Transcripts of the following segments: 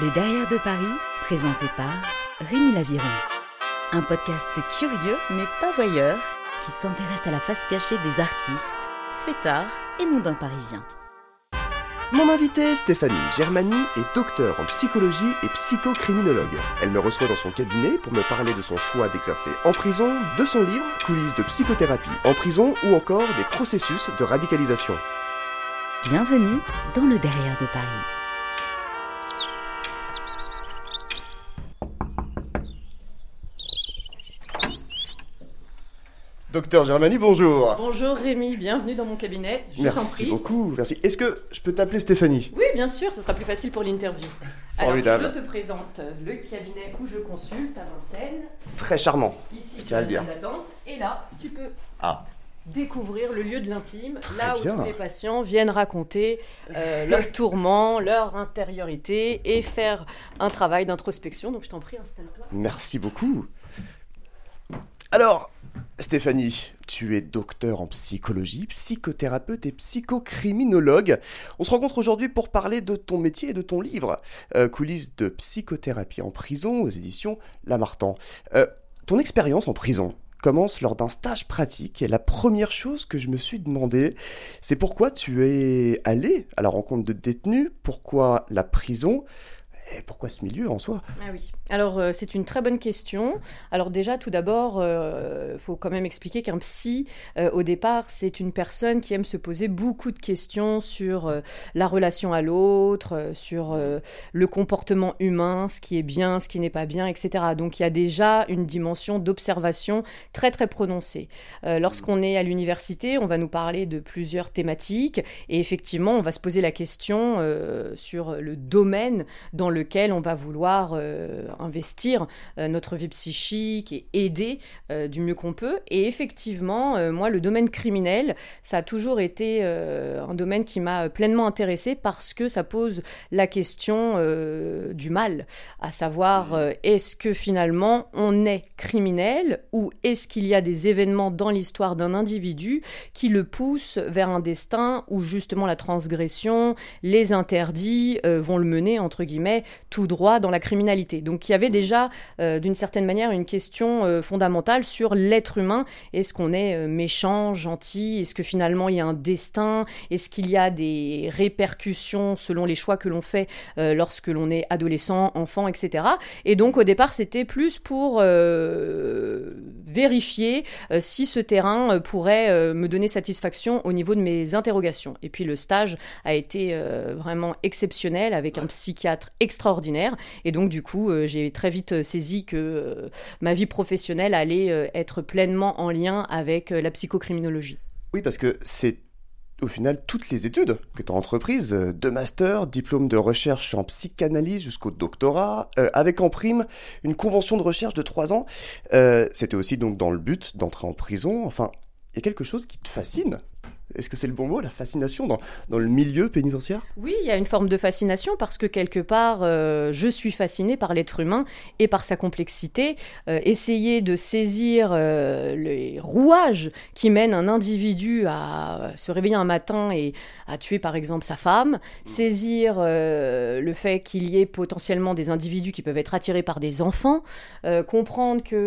Le Derrière de Paris, présenté par Rémi Laviron. Un podcast curieux mais pas voyeur qui s'intéresse à la face cachée des artistes, fêtards et mondains parisiens. Mon invité, Stéphanie Germani, est docteur en psychologie et psychocriminologue. Elle me reçoit dans son cabinet pour me parler de son choix d'exercer en prison, de son livre, coulisses de psychothérapie en prison ou encore des processus de radicalisation. Bienvenue dans le Derrière de Paris. Docteur Germani, bonjour. Bonjour Rémi, bienvenue dans mon cabinet. Je Merci prie. beaucoup, merci. Est-ce que je peux t'appeler Stéphanie? Oui, bien sûr, ce sera plus facile pour l'interview. Alors, Formidable. je te présente le cabinet où je consulte à Vincennes. Très charmant. Ici, tu as dire. d'attente. Et là, tu peux Ah. découvrir le lieu de l'intime, là où tous les patients viennent raconter euh, leurs tourments, leur intériorité et faire un travail d'introspection. Donc, je t'en prie, installe-toi. Merci beaucoup. Alors, Stéphanie, tu es docteur en psychologie, psychothérapeute et psychocriminologue. On se rencontre aujourd'hui pour parler de ton métier et de ton livre, euh, Coulisses de psychothérapie en prison aux éditions Lamartan. Euh, ton expérience en prison commence lors d'un stage pratique et la première chose que je me suis demandé, c'est pourquoi tu es allé à la rencontre de détenus, pourquoi la prison et pourquoi ce milieu en soi? Ah oui. Alors, euh, c'est une très bonne question. Alors déjà, tout d'abord, il faut quand même expliquer qu'un psy, euh, au départ, c'est une personne qui aime se poser beaucoup de questions sur euh, la relation à l'autre, euh, sur euh, le comportement humain, ce qui est bien, ce qui n'est pas bien, etc. Donc, il y a déjà une dimension d'observation très, très prononcée. Euh, Lorsqu'on est à l'université, on va nous parler de plusieurs thématiques et effectivement, on va se poser la question euh, sur le domaine dans lequel on va vouloir euh, investir euh, notre vie psychique et aider euh, du mieux qu'on peut. Et effectivement, euh, moi, le domaine criminel, ça a toujours été un domaine qui m'a pleinement intéressé parce que ça pose la question du mal, à savoir euh, est-ce que finalement on est criminel ou est-ce qu'il y a des événements dans l'histoire d'un individu qui le poussent vers un destin où justement la transgression, les interdits euh, vont le mener, entre guillemets, tout droit dans la criminalité. Donc il y avait déjà, euh, d'une certaine manière, une question euh, fondamentale sur l'être humain. Est-ce qu'on est euh, méchant, gentil? Est-ce que finalement il y a un destin? Est-ce qu'il y a des répercussions selon les choix que l'on fait lorsque l'on est adolescent, enfant, etc. Et donc au départ, c'était plus pour vérifier si ce terrain pourrait me donner satisfaction au niveau de mes interrogations. Et puis le stage a été vraiment exceptionnel avec un psychiatre extraordinaire. Et donc du coup, euh, très vite euh, saisi que euh, ma vie professionnelle allait euh, être pleinement en lien avec la psychocriminologie. Oui, parce que c'est au final toutes les études que tu as entreprises, euh, de master, diplôme de recherche en psychanalyse jusqu'au doctorat, avec en prime une convention de recherche de trois ans. C'était aussi donc dans le but d'entrer en prison. Enfin, il y a quelque chose qui te fascine. Est-ce que c'est le bon mot, la fascination dans, dans le milieu pénitentiaire? Oui, il y a une forme de fascination parce que quelque part, euh, je suis fascinée par l'être humain et par sa complexité. Euh, essayer de saisir euh, les rouages qui mènent un individu à se réveiller un matin et à tuer par exemple sa femme, saisir le fait qu'il y ait potentiellement des individus qui peuvent être attirés par des enfants, comprendre qu'il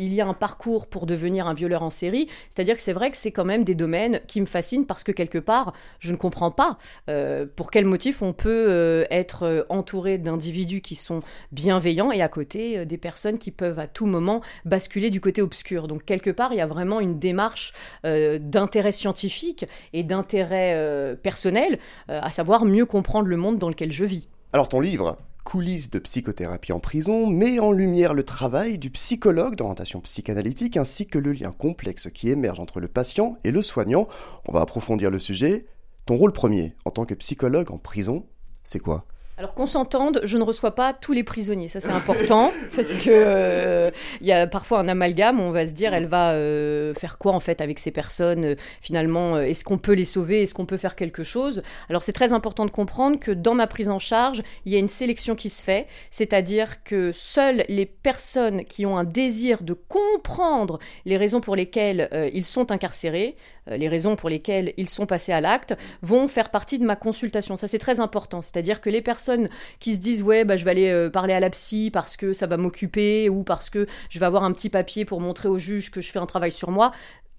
il y a un parcours pour devenir un violeur en série, c'est-à-dire que c'est vrai que c'est quand même des domaines qui me fascinent parce que quelque part, je ne comprends pas euh, pour quel motif on peut euh, être euh, entouré d'individus qui sont bienveillants et à côté des personnes qui peuvent à tout moment basculer du côté obscur. Donc quelque part, il y a vraiment une démarche d'intérêt scientifique et d'intérêt personnel, à savoir mieux comprendre le monde dans lequel je vis. Alors ton livre, Coulisses de psychothérapie en prison, met en lumière le travail du psychologue d'orientation psychanalytique ainsi que le lien complexe qui émerge entre le patient et le soignant. On va approfondir le sujet. Ton rôle premier en tant que psychologue en prison, c'est quoi? Alors qu'on s'entende, je ne reçois pas tous les prisonniers, ça c'est important, parce que euh, il y a parfois un amalgame, où on va se dire elle va euh, faire quoi en fait avec ces personnes, euh, finalement, est-ce qu'on peut les sauver, est-ce qu'on peut faire quelque chose? Alors c'est très important de comprendre que dans ma prise en charge, il y a une sélection qui se fait, c'est-à-dire que seules les personnes qui ont un désir de comprendre les raisons pour lesquelles ils sont incarcérés, les raisons pour lesquelles ils sont passés à l'acte, vont faire partie de ma consultation. Ça c'est très important, c'est-à-dire que les personnes qui se disent ouais bah je vais aller parler à la psy parce que ça va m'occuper ou parce que je vais avoir un petit papier pour montrer au juge que je fais un travail sur moi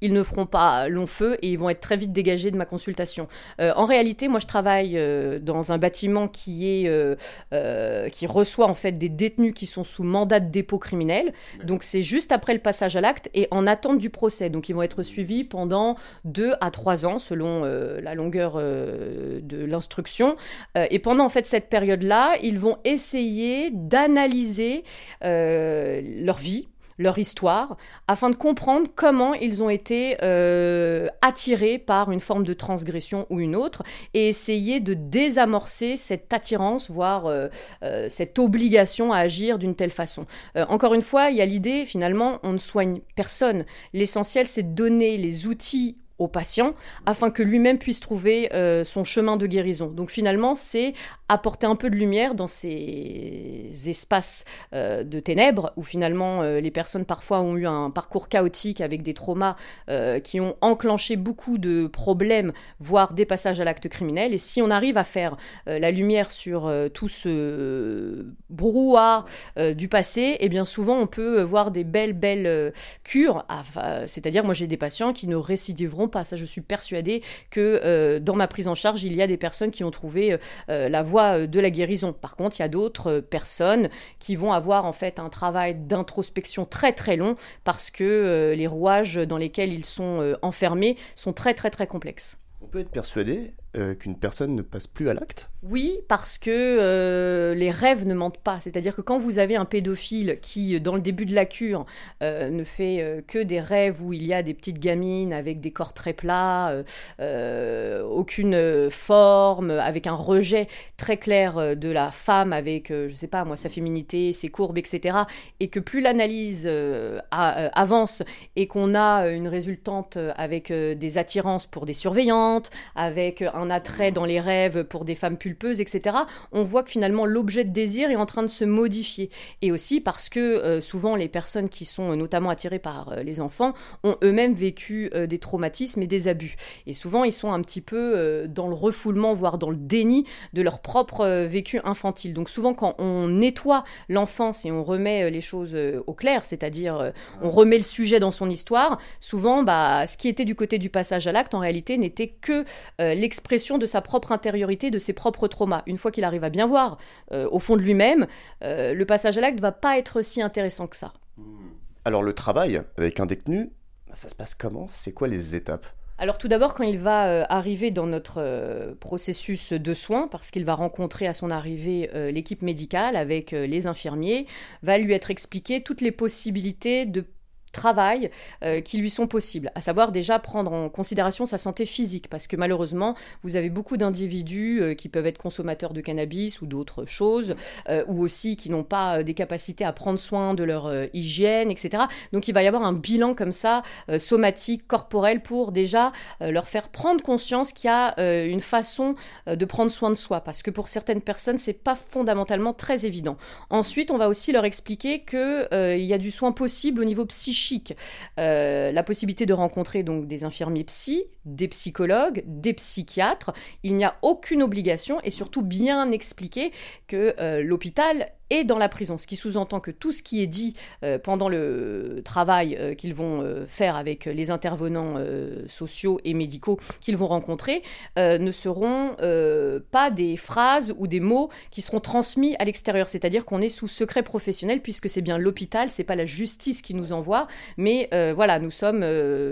ils ne feront pas long feu et ils vont être très vite dégagés de ma consultation. Euh, en réalité, moi, je travaille euh, dans un bâtiment qui est euh, qui reçoit en fait des détenus qui sont sous mandat de dépôt criminel. Donc c'est juste après le passage à l'acte et en attente du procès. Donc ils vont être suivis pendant deux à trois ans selon la longueur de l'instruction. et pendant en fait cette période-là, ils vont essayer d'analyser leur vie leur histoire, afin de comprendre comment ils ont été euh, attirés par une forme de transgression ou une autre, et essayer de désamorcer cette attirance, voire euh, euh, cette obligation à agir d'une telle façon. encore une fois, il y a l'idée, finalement, on ne soigne personne. L'essentiel, c'est de donner les outils au patient afin que lui-même puisse trouver son chemin de guérison. Donc finalement, c'est apporter un peu de lumière dans ces espaces euh, de ténèbres où finalement euh, les personnes parfois ont eu un parcours chaotique avec des traumas euh, qui ont enclenché beaucoup de problèmes, voire des passages à l'acte criminel. Et si on arrive à faire la lumière sur tout ce brouhaha du passé, eh bien souvent on peut voir des belles, belles cures. C'est-à-dire, moi j'ai des patients qui ne récidiveront pas. Ça, je suis persuadée que dans ma prise en charge, il y a des personnes qui ont trouvé la voie euh, de la guérison. Par contre, il y a d'autres euh, personnes qui vont avoir en fait un travail d'introspection très très long parce que euh, les rouages dans lesquels ils sont enfermés sont très très très complexes. On peut être persuadé euh, qu'une personne ne passe plus à l'acte Oui, parce que euh, les rêves ne mentent pas. C'est-à-dire que quand vous avez un pédophile qui, dans le début de la cure, euh, ne fait que des rêves où il y a des petites gamines avec des corps très plats, aucune forme, avec un rejet très clair de la femme, avec, je sais pas moi, sa féminité, ses courbes, etc., et que plus l'analyse avance et qu'on a une résultante avec des attirances pour des surveillantes, avec un un attrait dans les rêves pour des femmes pulpeuses, etc., on voit que finalement l'objet de désir est en train de se modifier. Et aussi parce que euh, souvent les personnes qui sont euh, notamment attirées par euh, les enfants ont eux-mêmes vécu des traumatismes et des abus. Et souvent ils sont un petit peu dans le refoulement, voire dans le déni de leur propre vécu infantile. Donc souvent quand on nettoie l'enfance et on remet les choses au clair, c'est-à-dire on remet le sujet dans son histoire, souvent bah, ce qui était du côté du passage à l'acte en réalité n'était que l'expression de sa propre intériorité, de ses propres traumas. Une fois qu'il arrive à bien voir euh, au fond de lui-même, euh, le passage à l'acte ne va pas être si intéressant que ça. Alors le travail avec un détenu, ça se passe comment? C'est quoi les étapes? Alors tout d'abord, quand il va euh, arriver dans notre processus de soins, parce qu'il va rencontrer à son arrivée l'équipe médicale avec les infirmiers, va lui être expliqué toutes les possibilités de travail euh, qui lui sont possibles, à savoir déjà prendre en considération sa santé physique, parce que malheureusement, vous avez beaucoup d'individus euh, qui peuvent être consommateurs de cannabis ou d'autres choses, euh, ou aussi qui n'ont pas des capacités à prendre soin de leur hygiène, etc. Donc il va y avoir un bilan comme ça, somatique, corporel, pour déjà leur faire prendre conscience qu'il y a une façon de prendre soin de soi, parce que pour certaines personnes, c'est pas fondamentalement très évident. Ensuite, on va aussi leur expliquer qu'il y a du soin possible au niveau psychique euh, la possibilité de rencontrer donc des infirmiers psy, des psychologues, des psychiatres. Il n'y a aucune obligation et surtout bien expliquer que euh, l'hôpital et dans la prison, ce qui sous-entend que tout ce qui est dit euh, pendant le travail euh, qu'ils vont euh, faire avec les intervenants sociaux et médicaux qu'ils vont rencontrer ne seront pas des phrases ou des mots qui seront transmis à l'extérieur, c'est-à-dire qu'on est sous secret professionnel puisque c'est bien l'hôpital, c'est pas la justice qui nous envoie, mais voilà, nous sommes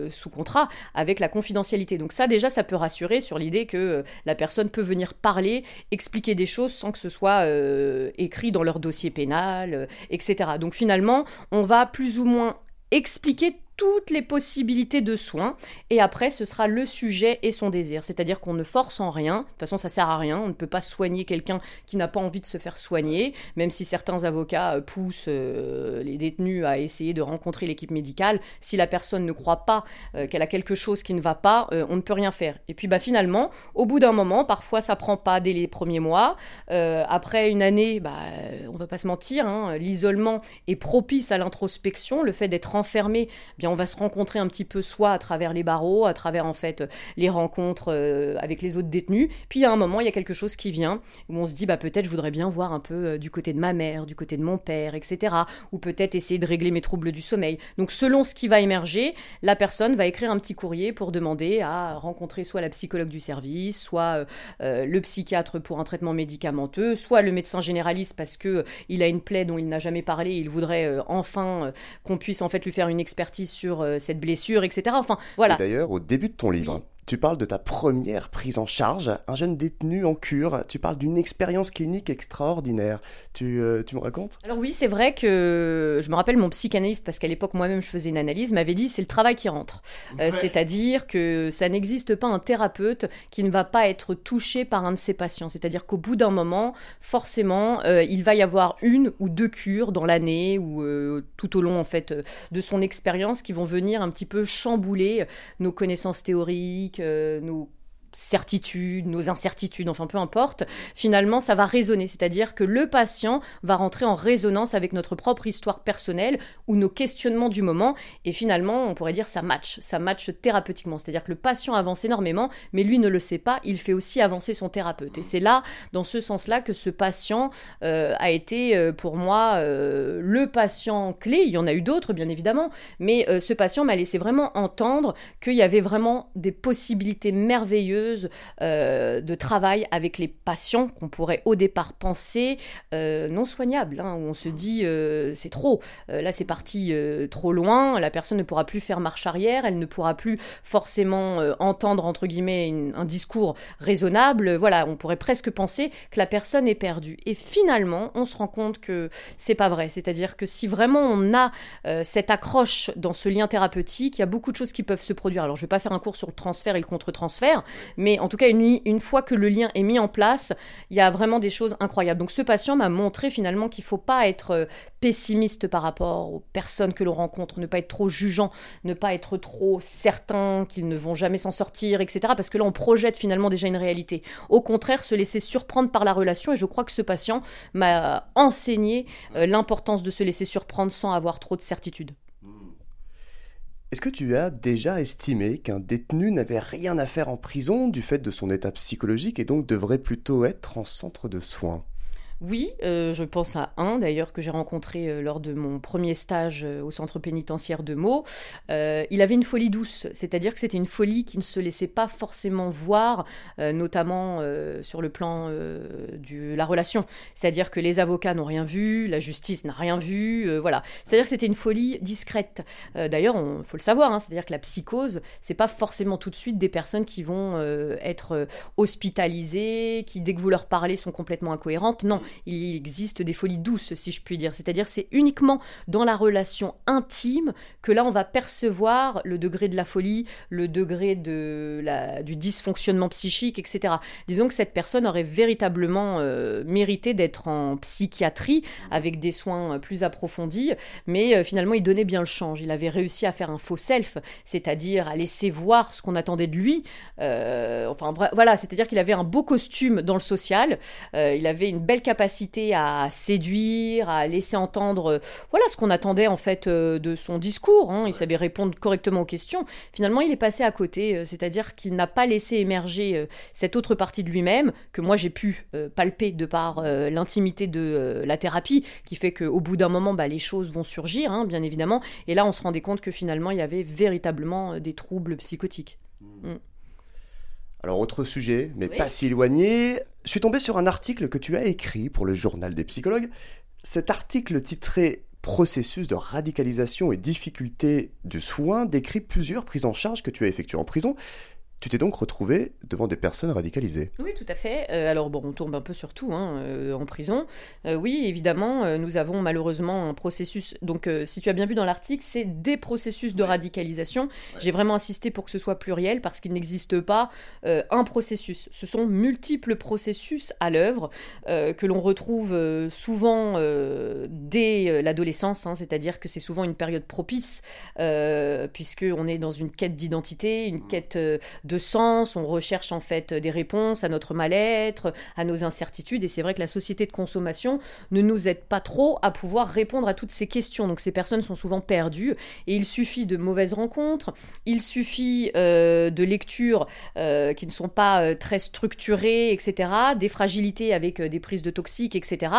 sous contrat avec la confidentialité. Donc ça déjà, ça peut rassurer sur l'idée que la personne peut venir parler, expliquer des choses sans que ce soit écrit dans leur dossier pénal, euh, etc. Donc finalement, on va plus ou moins expliquer toutes les possibilités de soins et après ce sera le sujet et son désir. C'est-à-dire qu'on ne force en rien, de toute façon ça sert à rien, on ne peut pas soigner quelqu'un qui n'a pas envie de se faire soigner, même si certains avocats euh, poussent euh, les détenus à essayer de rencontrer l'équipe médicale, si la personne ne croit pas euh, qu'elle a quelque chose qui ne va pas, on ne peut rien faire. Et puis bah finalement, au bout d'un moment, parfois ça prend pas dès les premiers mois, après une année, bah on va pas se mentir, hein, l'isolement est propice à l'introspection, le fait d'être enfermé on va se rencontrer un petit peu soit à travers les barreaux, à travers en fait les rencontres avec les autres détenus. Puis à un moment, il y a quelque chose qui vient où on se dit bah peut-être je voudrais bien voir un peu du côté de ma mère, du côté de mon père, etc. Ou peut-être essayer de régler mes troubles du sommeil. Donc selon ce qui va émerger, la personne va écrire un petit courrier pour demander à rencontrer soit la psychologue du service, soit le psychiatre pour un traitement médicamenteux, soit le médecin généraliste parce que il a une plaie dont il n'a jamais parlé, il voudrait euh, enfin euh, qu'on puisse en fait lui faire une expertise sur euh, cette blessure, etc. Enfin, voilà. D'ailleurs, au début de ton livre, tu parles de ta première prise en charge, un jeune détenu en cure. Tu parles d'une expérience clinique extraordinaire. Tu, euh, tu me racontes? Alors oui, c'est vrai que je me rappelle mon psychanalyste, parce qu'à l'époque moi-même je faisais une analyse, m'avait dit c'est le travail qui rentre. Euh, c'est-à-dire que ça n'existe pas un thérapeute qui ne va pas être touché par un de ses patients. C'est-à-dire qu'au bout d'un moment, forcément, euh, il va y avoir une ou deux cures dans l'année ou tout au long en fait de son expérience qui vont venir un petit peu chambouler nos connaissances théoriques que nous certitudes, nos incertitudes, enfin peu importe, finalement ça va résonner, c'est-à-dire que le patient va rentrer en résonance avec notre propre histoire personnelle ou nos questionnements du moment, et finalement on pourrait dire ça match, ça match thérapeutiquement, c'est-à-dire que le patient avance énormément, mais lui ne le sait pas, il fait aussi avancer son thérapeute, et c'est là, dans ce sens-là, que ce patient euh, a été euh, pour moi euh, le patient clé, il y en a eu d'autres bien évidemment, mais ce patient m'a laissé vraiment entendre qu'il y avait vraiment des possibilités merveilleuses euh, de travail avec les patients qu'on pourrait au départ penser euh, non soignables, hein, où on se dit euh, c'est trop, là c'est parti trop loin, la personne ne pourra plus faire marche arrière, elle ne pourra plus forcément entendre entre guillemets un discours raisonnable, voilà, on pourrait presque penser que la personne est perdue. Et finalement, on se rend compte que c'est pas vrai, c'est-à-dire que si vraiment on a cette accroche dans ce lien thérapeutique, il y a beaucoup de choses qui peuvent se produire. Alors je vais pas faire un cours sur le transfert et le contre-transfert, mais en tout cas, une, fois que le lien est mis en place, il y a vraiment des choses incroyables. Donc ce patient m'a montré finalement qu'il ne faut pas être euh, pessimiste par rapport aux personnes que l'on rencontre, ne pas être trop jugeant, ne pas être trop certain qu'ils ne vont jamais s'en sortir, etc. Parce que là, on projette finalement déjà une réalité. Au contraire, se laisser surprendre par la relation, et je crois que ce patient m'a enseigné euh, l'importance de se laisser surprendre sans avoir trop de certitude. Est-ce que tu as déjà estimé qu'un détenu n'avait rien à faire en prison du fait de son état psychologique et donc devrait plutôt être en centre de soins? Oui, euh, je pense à un d'ailleurs que j'ai rencontré euh, lors de mon premier stage euh, au centre pénitentiaire de Meaux. il avait une folie douce, c'est-à-dire que c'était une folie qui ne se laissait pas forcément voir, notamment sur le plan de la relation. C'est-à-dire que les avocats n'ont rien vu, la justice n'a rien vu, voilà. C'est-à-dire que c'était une folie discrète. d'ailleurs, il faut le savoir, hein, c'est-à-dire que la psychose, c'est pas forcément tout de suite des personnes qui vont être hospitalisées, qui dès que vous leur parlez sont complètement incohérentes. Non, il existe des folies douces, si je puis dire. C'est-à-dire c'est uniquement dans la relation intime que là on va percevoir le degré de la folie, le degré de du dysfonctionnement psychique, etc. Disons que cette personne aurait véritablement euh, mérité d'être en psychiatrie avec des soins plus approfondis, mais euh, finalement il donnait bien le change. Il avait réussi à faire un faux self, c'est-à-dire à laisser voir ce qu'on attendait de lui. Euh, enfin voilà, c'est-à-dire qu'il avait un beau costume dans le social, il avait une belle capacité capacité à séduire, à laisser entendre, euh, voilà ce qu'on attendait en fait euh, de son discours. Hein. Il savait répondre correctement aux questions. Finalement, il est passé à côté, euh, c'est-à-dire qu'il n'a pas laissé émerger cette autre partie de lui-même que moi j'ai pu palper de par l'intimité de la thérapie, qui fait qu'au bout d'un moment, bah, les choses vont surgir, hein, bien évidemment. Et là, on se rendait compte que finalement, il y avait véritablement des troubles psychotiques. Mmh. Alors autre sujet, mais pas si éloigné, je suis tombé sur un article que tu as écrit pour le journal des psychologues. Cet article titré Processus de radicalisation et difficultés du soin décrit plusieurs prises en charge que tu as effectuées en prison tu t'es donc retrouvé devant des personnes radicalisées. Oui, tout à fait. Euh, alors, bon, on tombe un peu sur tout hein, euh, en prison. Euh, oui, évidemment, nous avons malheureusement un processus. Donc, si tu as bien vu dans l'article, c'est des processus de radicalisation. J'ai vraiment insisté pour que ce soit pluriel parce qu'il n'existe pas un processus. Ce sont multiples processus à l'œuvre que l'on retrouve souvent dès l'adolescence, hein, c'est-à-dire que c'est souvent une période propice puisqu'on est dans une quête d'identité, une mmh. quête de de sens, on recherche en fait des réponses à notre mal-être, à nos incertitudes, et c'est vrai que la société de consommation ne nous aide pas trop à pouvoir répondre à toutes ces questions. Donc ces personnes sont souvent perdues, et il suffit de mauvaises rencontres, il suffit euh, de lectures euh, qui ne sont pas euh, très structurées, etc., des fragilités avec des prises de toxiques, etc.,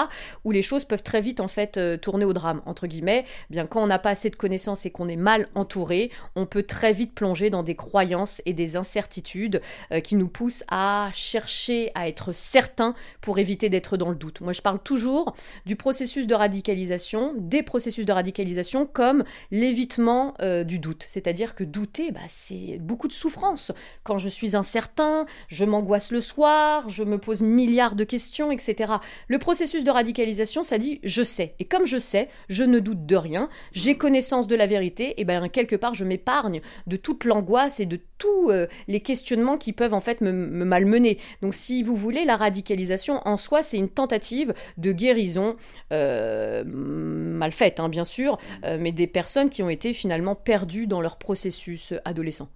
où les choses peuvent très vite en fait tourner au drame, entre guillemets. Eh bien quand on n'a pas assez de connaissances et qu'on est mal entouré, on peut très vite plonger dans des croyances et des incertitudes qui nous poussent à chercher à être certain pour éviter d'être dans le doute. Moi, je parle toujours du processus de radicalisation, des processus de radicalisation comme l'évitement du doute. C'est-à-dire que douter, bah, c'est beaucoup de souffrance. Quand je suis incertain, je m'angoisse le soir, je me pose milliards de questions, etc. Le processus de radicalisation, ça dit je sais. Et comme je sais, je ne doute de rien, j'ai connaissance de la vérité, et bien quelque part, je m'épargne de toute l'angoisse et de tous euh, les questionnements qui peuvent en fait me, malmener. Donc si vous voulez, la radicalisation en soi, c'est une tentative de guérison euh, mal faite, hein, bien sûr, euh, mais des personnes qui ont été finalement perdues dans leur processus adolescent.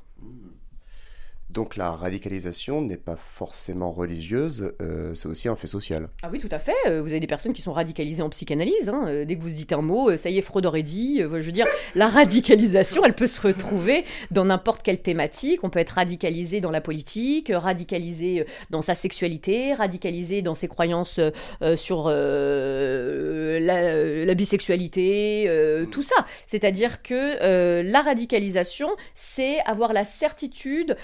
Donc la radicalisation n'est pas forcément religieuse, euh, c'est aussi un fait social. Ah oui, tout à fait. Euh, vous avez des personnes qui sont radicalisées en psychanalyse. Hein. Euh, dès que vous dites un mot, ça y est, Freud aurait dit. Je veux dire, la radicalisation, elle peut se retrouver dans n'importe quelle thématique. On peut être radicalisé dans la politique, radicalisé dans sa sexualité, radicalisé dans ses croyances sur la, la, bisexualité, tout ça. C'est-à-dire que la radicalisation, c'est avoir la certitude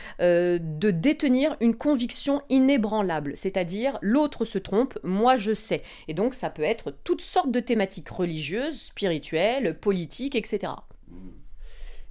de détenir une conviction inébranlable, c'est-à-dire l'autre se trompe, moi je sais. Et donc ça peut être toutes sortes de thématiques religieuses, spirituelles, politiques, etc.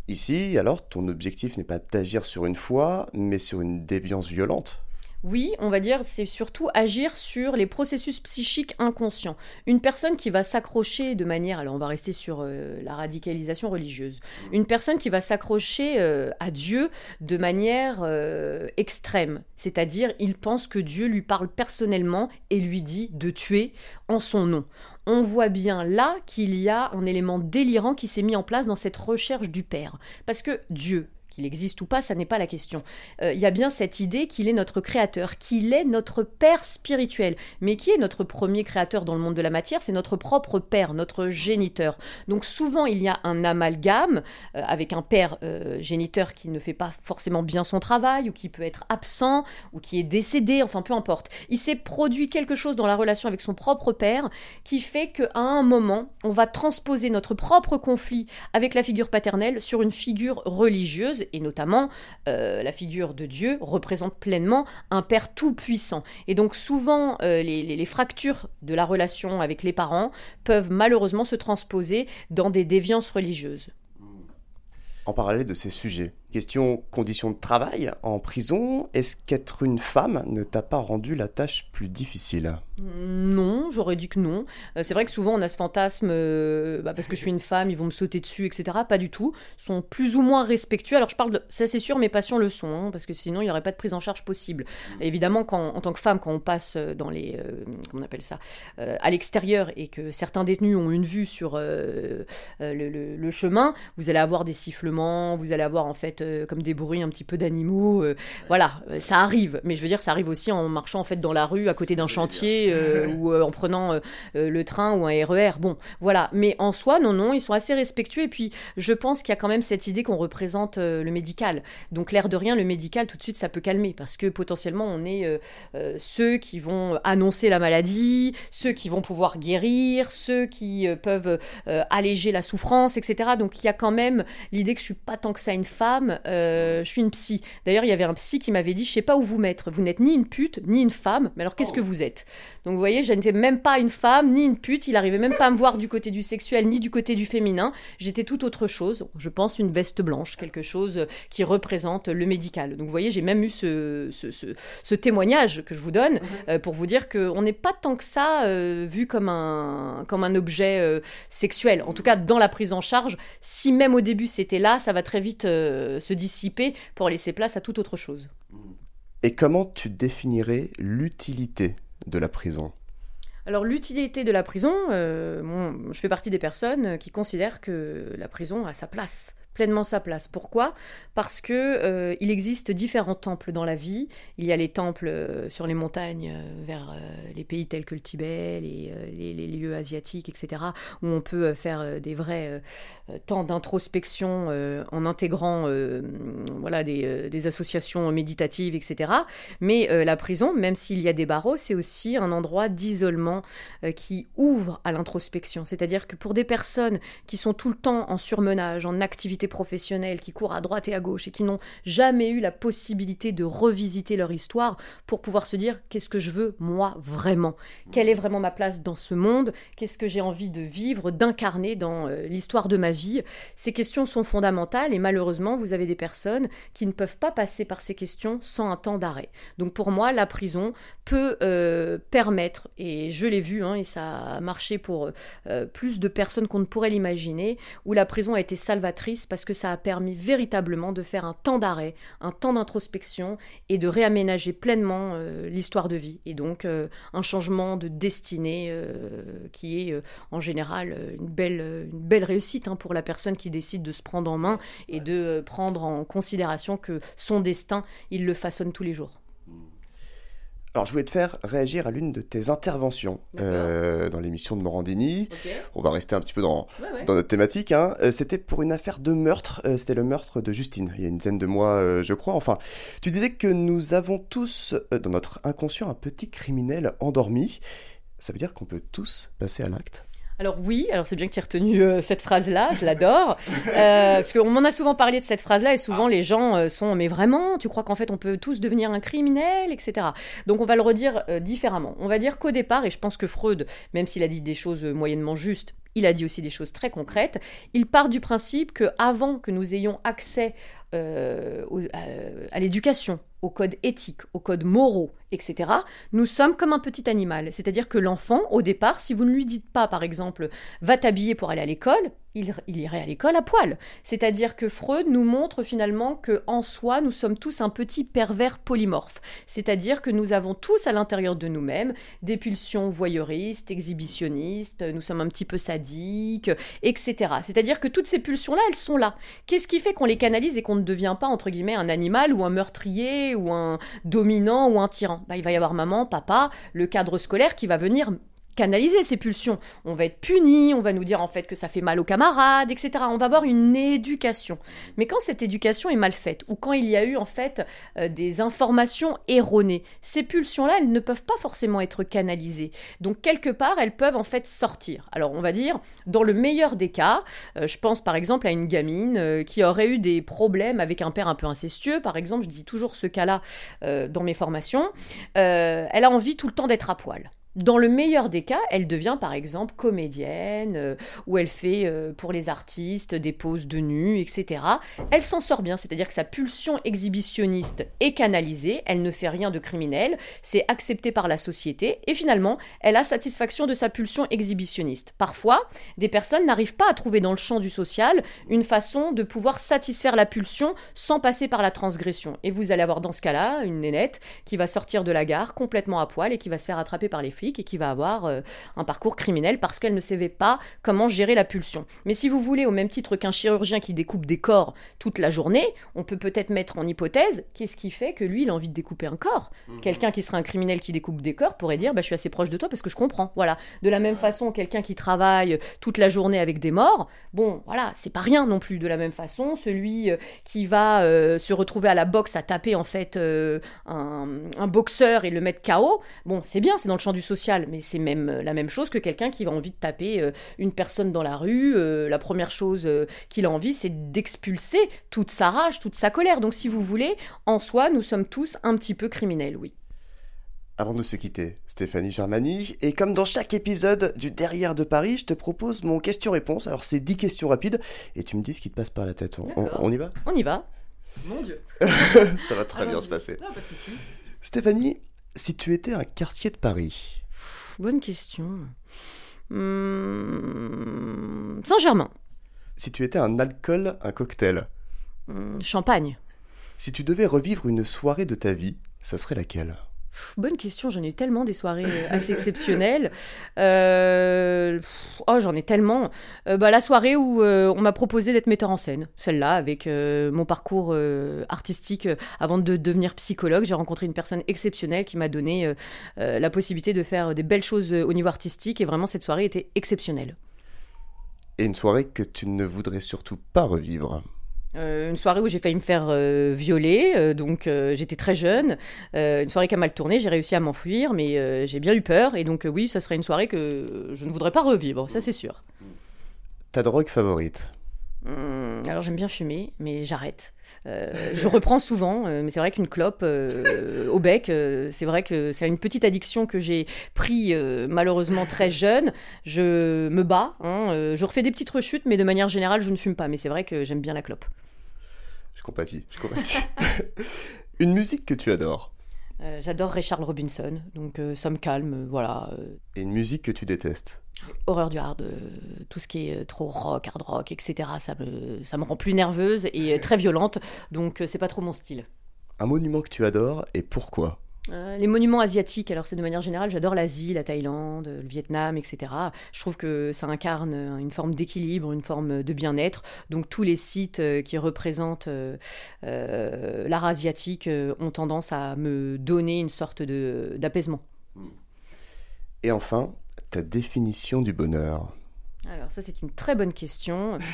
Ici, alors, ton objectif n'est pas d'agir sur une foi, mais sur une déviance violente? Oui, on va dire, c'est surtout agir sur les processus psychiques inconscients. Une personne qui va s'accrocher de manière, alors on va rester sur euh, la radicalisation religieuse, une personne qui va s'accrocher euh, à Dieu de manière euh, extrême, c'est-à-dire il pense que Dieu lui parle personnellement et lui dit de tuer en son nom on voit bien là qu'il y a un élément délirant qui s'est mis en place dans cette recherche du Père. Parce que Dieu, qu'il existe ou pas, ça n'est pas la question. Euh, il y a bien cette idée qu'il est notre créateur, qu'il est notre père spirituel. Mais qui est notre premier créateur dans le monde de la matière? C'est notre propre père, notre géniteur. Donc souvent, il y a un amalgame euh, avec un père euh, géniteur qui ne fait pas forcément bien son travail, ou qui peut être absent, ou qui est décédé, enfin peu importe. Il s'est produit quelque chose dans la relation avec son propre père qui fait qu'à un moment, on va transposer notre propre conflit avec la figure paternelle sur une figure religieuse et notamment euh, la figure de Dieu représente pleinement un Père tout-puissant. Et donc souvent, euh, les, fractures de la relation avec les parents peuvent malheureusement se transposer dans des déviances religieuses. En parallèle de ces sujets, question conditions de travail en prison, est-ce qu'être une femme ne t'a pas rendu la tâche plus difficile? Non, j'aurais dit que non. Euh, c'est vrai que souvent on a ce fantasme, euh, bah, parce que je suis une femme, ils vont me sauter dessus, etc. Pas du tout. Ils sont plus ou moins respectueux. Alors je parle de. Ça c'est sûr, mes patients le sont, hein, parce que sinon il n'y aurait pas de prise en charge possible. Mm. évidemment, quand, en tant que femme, quand on passe dans les. Euh, comment on appelle ça À l'extérieur et que certains détenus ont une vue sur le, le, chemin, vous allez avoir des sifflements, vous allez avoir en fait comme des bruits un petit peu d'animaux. voilà, ça arrive. Mais je veux dire, ça arrive aussi en marchant en fait dans la rue à côté d'un chantier. Euh, ou euh, en prenant euh, le train ou un RER. E bon, voilà. Mais en soi, non, non, ils sont assez respectueux. Et puis, je pense qu'il y a quand même cette idée qu'on représente le médical. Donc, l'air de rien, le médical, tout de suite, ça peut calmer parce que potentiellement, on est ceux qui vont annoncer la maladie, ceux qui vont pouvoir guérir, ceux qui peuvent alléger la souffrance, etc. Donc, il y a quand même l'idée que je suis pas tant que ça une femme, je suis une psy. D'ailleurs, il y avait un psy qui m'avait dit, je sais pas où vous mettre. Vous n'êtes ni une pute, ni une femme, mais alors qu'est-ce oh. que vous êtes? Donc vous voyez, je n'étais même pas une femme, ni une pute, il arrivait même pas à me voir du côté du sexuel, ni du côté du féminin. J'étais tout autre chose, je pense une veste blanche, quelque chose qui représente le médical. Donc vous voyez, j'ai même eu ce, ce, témoignage que je vous donne mhm. euh, pour vous dire qu'on n'est pas tant que ça euh, vu comme un, comme un objet euh, sexuel. En tout cas, dans la prise en charge, si même au début c'était là, ça va très vite se dissiper pour laisser place à toute autre chose. Et comment tu définirais l'utilité de la prison? Alors l'utilité de la prison, euh, je fais partie des personnes qui considèrent que la prison a sa place pleinement sa place. Pourquoi? Parce que euh, il existe différents temples dans la vie. Il y a les temples euh, sur les montagnes euh, vers les pays tels que le Tibet, les, lieux asiatiques, etc., où on peut faire des vrais temps d'introspection en intégrant voilà, des, des, associations méditatives, etc. Mais la prison, même s'il y a des barreaux, c'est aussi un endroit d'isolement qui ouvre à l'introspection. C'est-à-dire que pour des personnes qui sont tout le temps en surmenage, en activité professionnelle, qui courent à droite et à gauche et qui n'ont jamais eu la possibilité de revisiter leur histoire pour pouvoir se dire qu'est-ce que je veux moi vraiment? Quelle est vraiment ma place dans ce monde? Qu'est-ce que j'ai envie de vivre, d'incarner dans euh, l'histoire de ma vie? Ces questions sont fondamentales et malheureusement, vous avez des personnes qui ne peuvent pas passer par ces questions sans un temps d'arrêt. Donc pour moi, la prison peut euh, permettre, et je l'ai vu, hein, et ça a marché pour euh, plus de personnes qu'on ne pourrait l'imaginer, où la prison a été salvatrice parce que ça a permis véritablement de faire un temps d'arrêt, un temps d'introspection et de réaménager pleinement euh, l'histoire de vie. Et donc euh, un changement de destinée euh, qui est en général une belle, une belle réussite hein, pour la personne qui décide de se prendre en main et de prendre en considération que son destin, il le façonne tous les jours. Alors, je voulais te faire réagir à l'une de tes interventions euh, dans l'émission de Morandini. On va rester un petit peu dans, dans notre thématique. Hein. Euh, c'était pour une affaire de meurtre. Euh, c'était le meurtre de Justine, il y a une dizaine de mois, je crois. Enfin, tu disais que nous avons tous, dans notre inconscient, un petit criminel endormi. Ça veut dire qu'on peut tous passer à l'acte? Alors oui, alors c'est bien que tu aies retenu euh, cette phrase-là, je l'adore. Euh, parce qu'on m'en a souvent parlé de cette phrase-là et souvent les gens euh, sont mais vraiment, tu crois qu'en fait on peut tous devenir un criminel, etc. Donc on va le redire différemment. On va dire qu'au départ, et je pense que Freud, même s'il a dit des choses moyennement justes, il a dit aussi des choses très concrètes. Il part du principe que avant que nous ayons accès à l'éducation, au code éthique, au code moraux, etc., nous sommes comme un petit animal. C'est-à-dire que l'enfant, au départ, si vous ne lui dites pas, par exemple, va t'habiller pour aller à l'école, il, irait à l'école à poil. C'est-à-dire que Freud nous montre finalement que en soi, nous sommes tous un petit pervers polymorphe. C'est-à-dire que nous avons tous à l'intérieur de nous-mêmes des pulsions voyeuristes, exhibitionnistes, nous sommes un petit peu sadiques, etc. C'est-à-dire que toutes ces pulsions-là, elles sont là. Qu'est-ce qui fait qu'on les canalise et qu'on ne devient pas, entre guillemets, un animal ou un meurtrier ou un dominant ou un tyran? Bah, Il va y avoir maman, papa, le cadre scolaire qui va venir canaliser ces pulsions. On va être puni, on va nous dire en fait que ça fait mal aux camarades, etc. On va avoir une éducation. Mais quand cette éducation est mal faite, ou quand il y a eu en fait euh, des informations erronées, ces pulsions-là, elles ne peuvent pas forcément être canalisées. Donc quelque part, elles peuvent en fait sortir. Alors on va dire, dans le meilleur des cas, euh, je pense par exemple à une gamine euh, qui aurait eu des problèmes avec un père un peu incestueux, par exemple, je dis toujours ce cas-là dans mes formations, elle a envie tout le temps d'être à poil. Dans le meilleur des cas, elle devient par exemple comédienne, euh, ou elle fait euh, pour les artistes des poses de nu, etc. Elle s'en sort bien, c'est-à-dire que sa pulsion exhibitionniste est canalisée, elle ne fait rien de criminel, c'est accepté par la société, et finalement, elle a satisfaction de sa pulsion exhibitionniste. Parfois, des personnes n'arrivent pas à trouver dans le champ du social une façon de pouvoir satisfaire la pulsion sans passer par la transgression. Et vous allez avoir dans ce cas-là une nénette qui va sortir de la gare complètement à poil et qui va se faire attraper par les et qui va avoir euh, un parcours criminel parce qu'elle ne savait pas comment gérer la pulsion. Mais si vous voulez, au même titre qu'un chirurgien qui découpe des corps toute la journée, on peut peut-être mettre en hypothèse qu'est-ce qui fait que lui, il a envie de découper un corps? Mhm. Quelqu'un qui serait un criminel qui découpe des corps pourrait dire bah, Je suis assez proche de toi parce que je comprends. Voilà. De la même façon, quelqu'un qui travaille toute la journée avec des morts, bon, voilà, c'est pas rien non plus. De la même façon, celui euh, qui va euh, se retrouver à la boxe à taper en fait un, un, boxeur et le mettre KO, bon, c'est bien, c'est dans le champ du social, mais c'est même euh, la même chose que quelqu'un qui a envie de taper euh, une personne dans la rue. Euh, la première chose qu'il a envie, c'est d'expulser toute sa rage, toute sa colère. Donc si vous voulez, en soi, nous sommes tous un petit peu criminels, oui. Avant de se quitter, Stéphanie Germani, et comme dans chaque épisode du Derrière de Paris, je te propose mon question-réponse. Alors c'est 10 questions rapides, et tu me dis ce qui te passe par la tête. On, y va? On y va. Mon Dieu. Ça va très bien se passer. Non, pas de souci. Stéphanie, si tu étais un quartier de Paris, Bonne question. Hmm, Saint-Germain. Si tu étais un alcool, un cocktail hmm, Champagne. Si tu devais revivre une soirée de ta vie, ça serait laquelle? Bonne question, j'en ai eu tellement des soirées euh, assez exceptionnelles. Euh, oh, j'en ai tellement. Euh, bah, la soirée où on m'a proposé d'être metteur en scène, celle-là, avec mon parcours artistique avant de devenir psychologue, j'ai rencontré une personne exceptionnelle qui m'a donné la possibilité de faire des belles choses au niveau artistique et vraiment cette soirée était exceptionnelle. Et une soirée que tu ne voudrais surtout pas revivre euh, une soirée où j'ai failli me faire euh, violer, euh, donc j'étais très jeune. une soirée qui a mal tourné, j'ai réussi à m'enfuir, mais j'ai bien eu peur. Et donc oui, ça serait une soirée que je ne voudrais pas revivre, ça c'est sûr. Ta drogue favorite? Alors j'aime bien fumer, mais j'arrête. je reprends souvent, mais c'est vrai qu'une clope au bec, c'est vrai que c'est une petite addiction que j'ai pris malheureusement très jeune. Je me bats, hein, je refais des petites rechutes, mais de manière générale, je ne fume pas. Mais c'est vrai que j'aime bien la clope. Je compatis, je compatis. Une musique que tu adores? Euh, J'adore Ray Charles Robinson, donc euh, Somme calme, euh, voilà. Et une musique que tu détestes Horreur du hard, tout ce qui est trop rock, hard rock, etc. Ça me, ça me rend plus nerveuse et très violente, donc c'est pas trop mon style. Un monument que tu adores et pourquoi? Euh, les monuments asiatiques, alors c'est de manière générale, j'adore l'Asie, la Thaïlande, le Vietnam, etc. Je trouve que ça incarne une forme d'équilibre, une forme de bien-être. Donc tous les sites euh, qui représentent euh, l'art asiatique ont tendance à me donner une sorte d'apaisement. Et enfin, ta définition du bonheur alors ça c'est une très bonne question.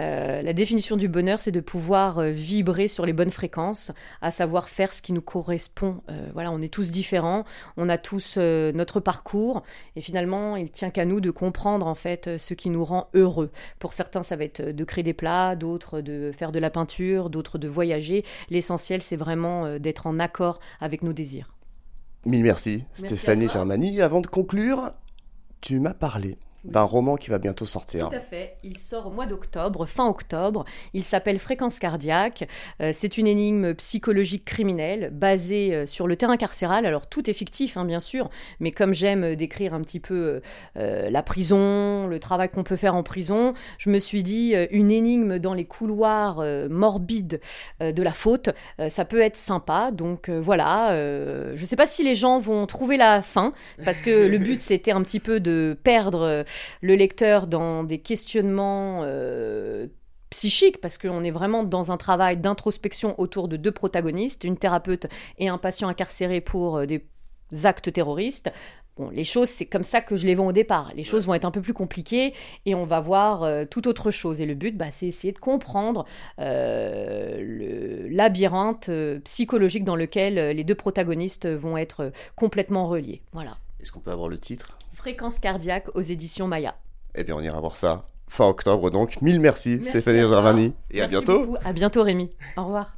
Euh, la définition du bonheur c'est de pouvoir euh, vibrer sur les bonnes fréquences, à savoir faire ce qui nous correspond. Euh, voilà, on est tous différents, on a tous notre parcours et finalement il tient qu'à nous de comprendre en fait ce qui nous rend heureux. Pour certains ça va être de créer des plats, d'autres de faire de la peinture, d'autres de voyager. L'essentiel c'est vraiment d'être en accord avec nos désirs. Mille merci, merci Stéphanie Germani. Avant de conclure, tu m'as parlé d'un roman qui va bientôt sortir. Tout à fait. Il sort au mois d'octobre, fin octobre. Il s'appelle Fréquence cardiaque. Euh, c'est une énigme psychologique criminelle basée euh, sur le terrain carcéral. Alors tout est fictif, hein, bien sûr, mais comme j'aime décrire un petit peu euh, la prison, le travail qu'on peut faire en prison, je me suis dit une énigme dans les couloirs morbides de la faute, ça peut être sympa. Donc voilà. je ne sais pas si les gens vont trouver la fin, parce que le but c'était un petit peu de perdre le lecteur dans des questionnements euh, psychiques, parce qu'on est vraiment dans un travail d'introspection autour de deux protagonistes, une thérapeute et un patient incarcéré pour euh, des actes terroristes. Bon, les choses, c'est comme ça que je les vends au départ. Les choses vont être un peu plus compliquées et on va voir euh, tout autre chose. Et le but, bah, c'est essayer de comprendre le labyrinthe psychologique dans lequel les deux protagonistes vont être complètement reliés. Voilà. Est-ce qu'on peut avoir le titre? Fréquence cardiaque aux éditions Maya. Eh bien, on ira voir ça fin octobre donc. Mille merci, Stéphanie Gervani. Et à bientôt. À bientôt Rémi. Au revoir.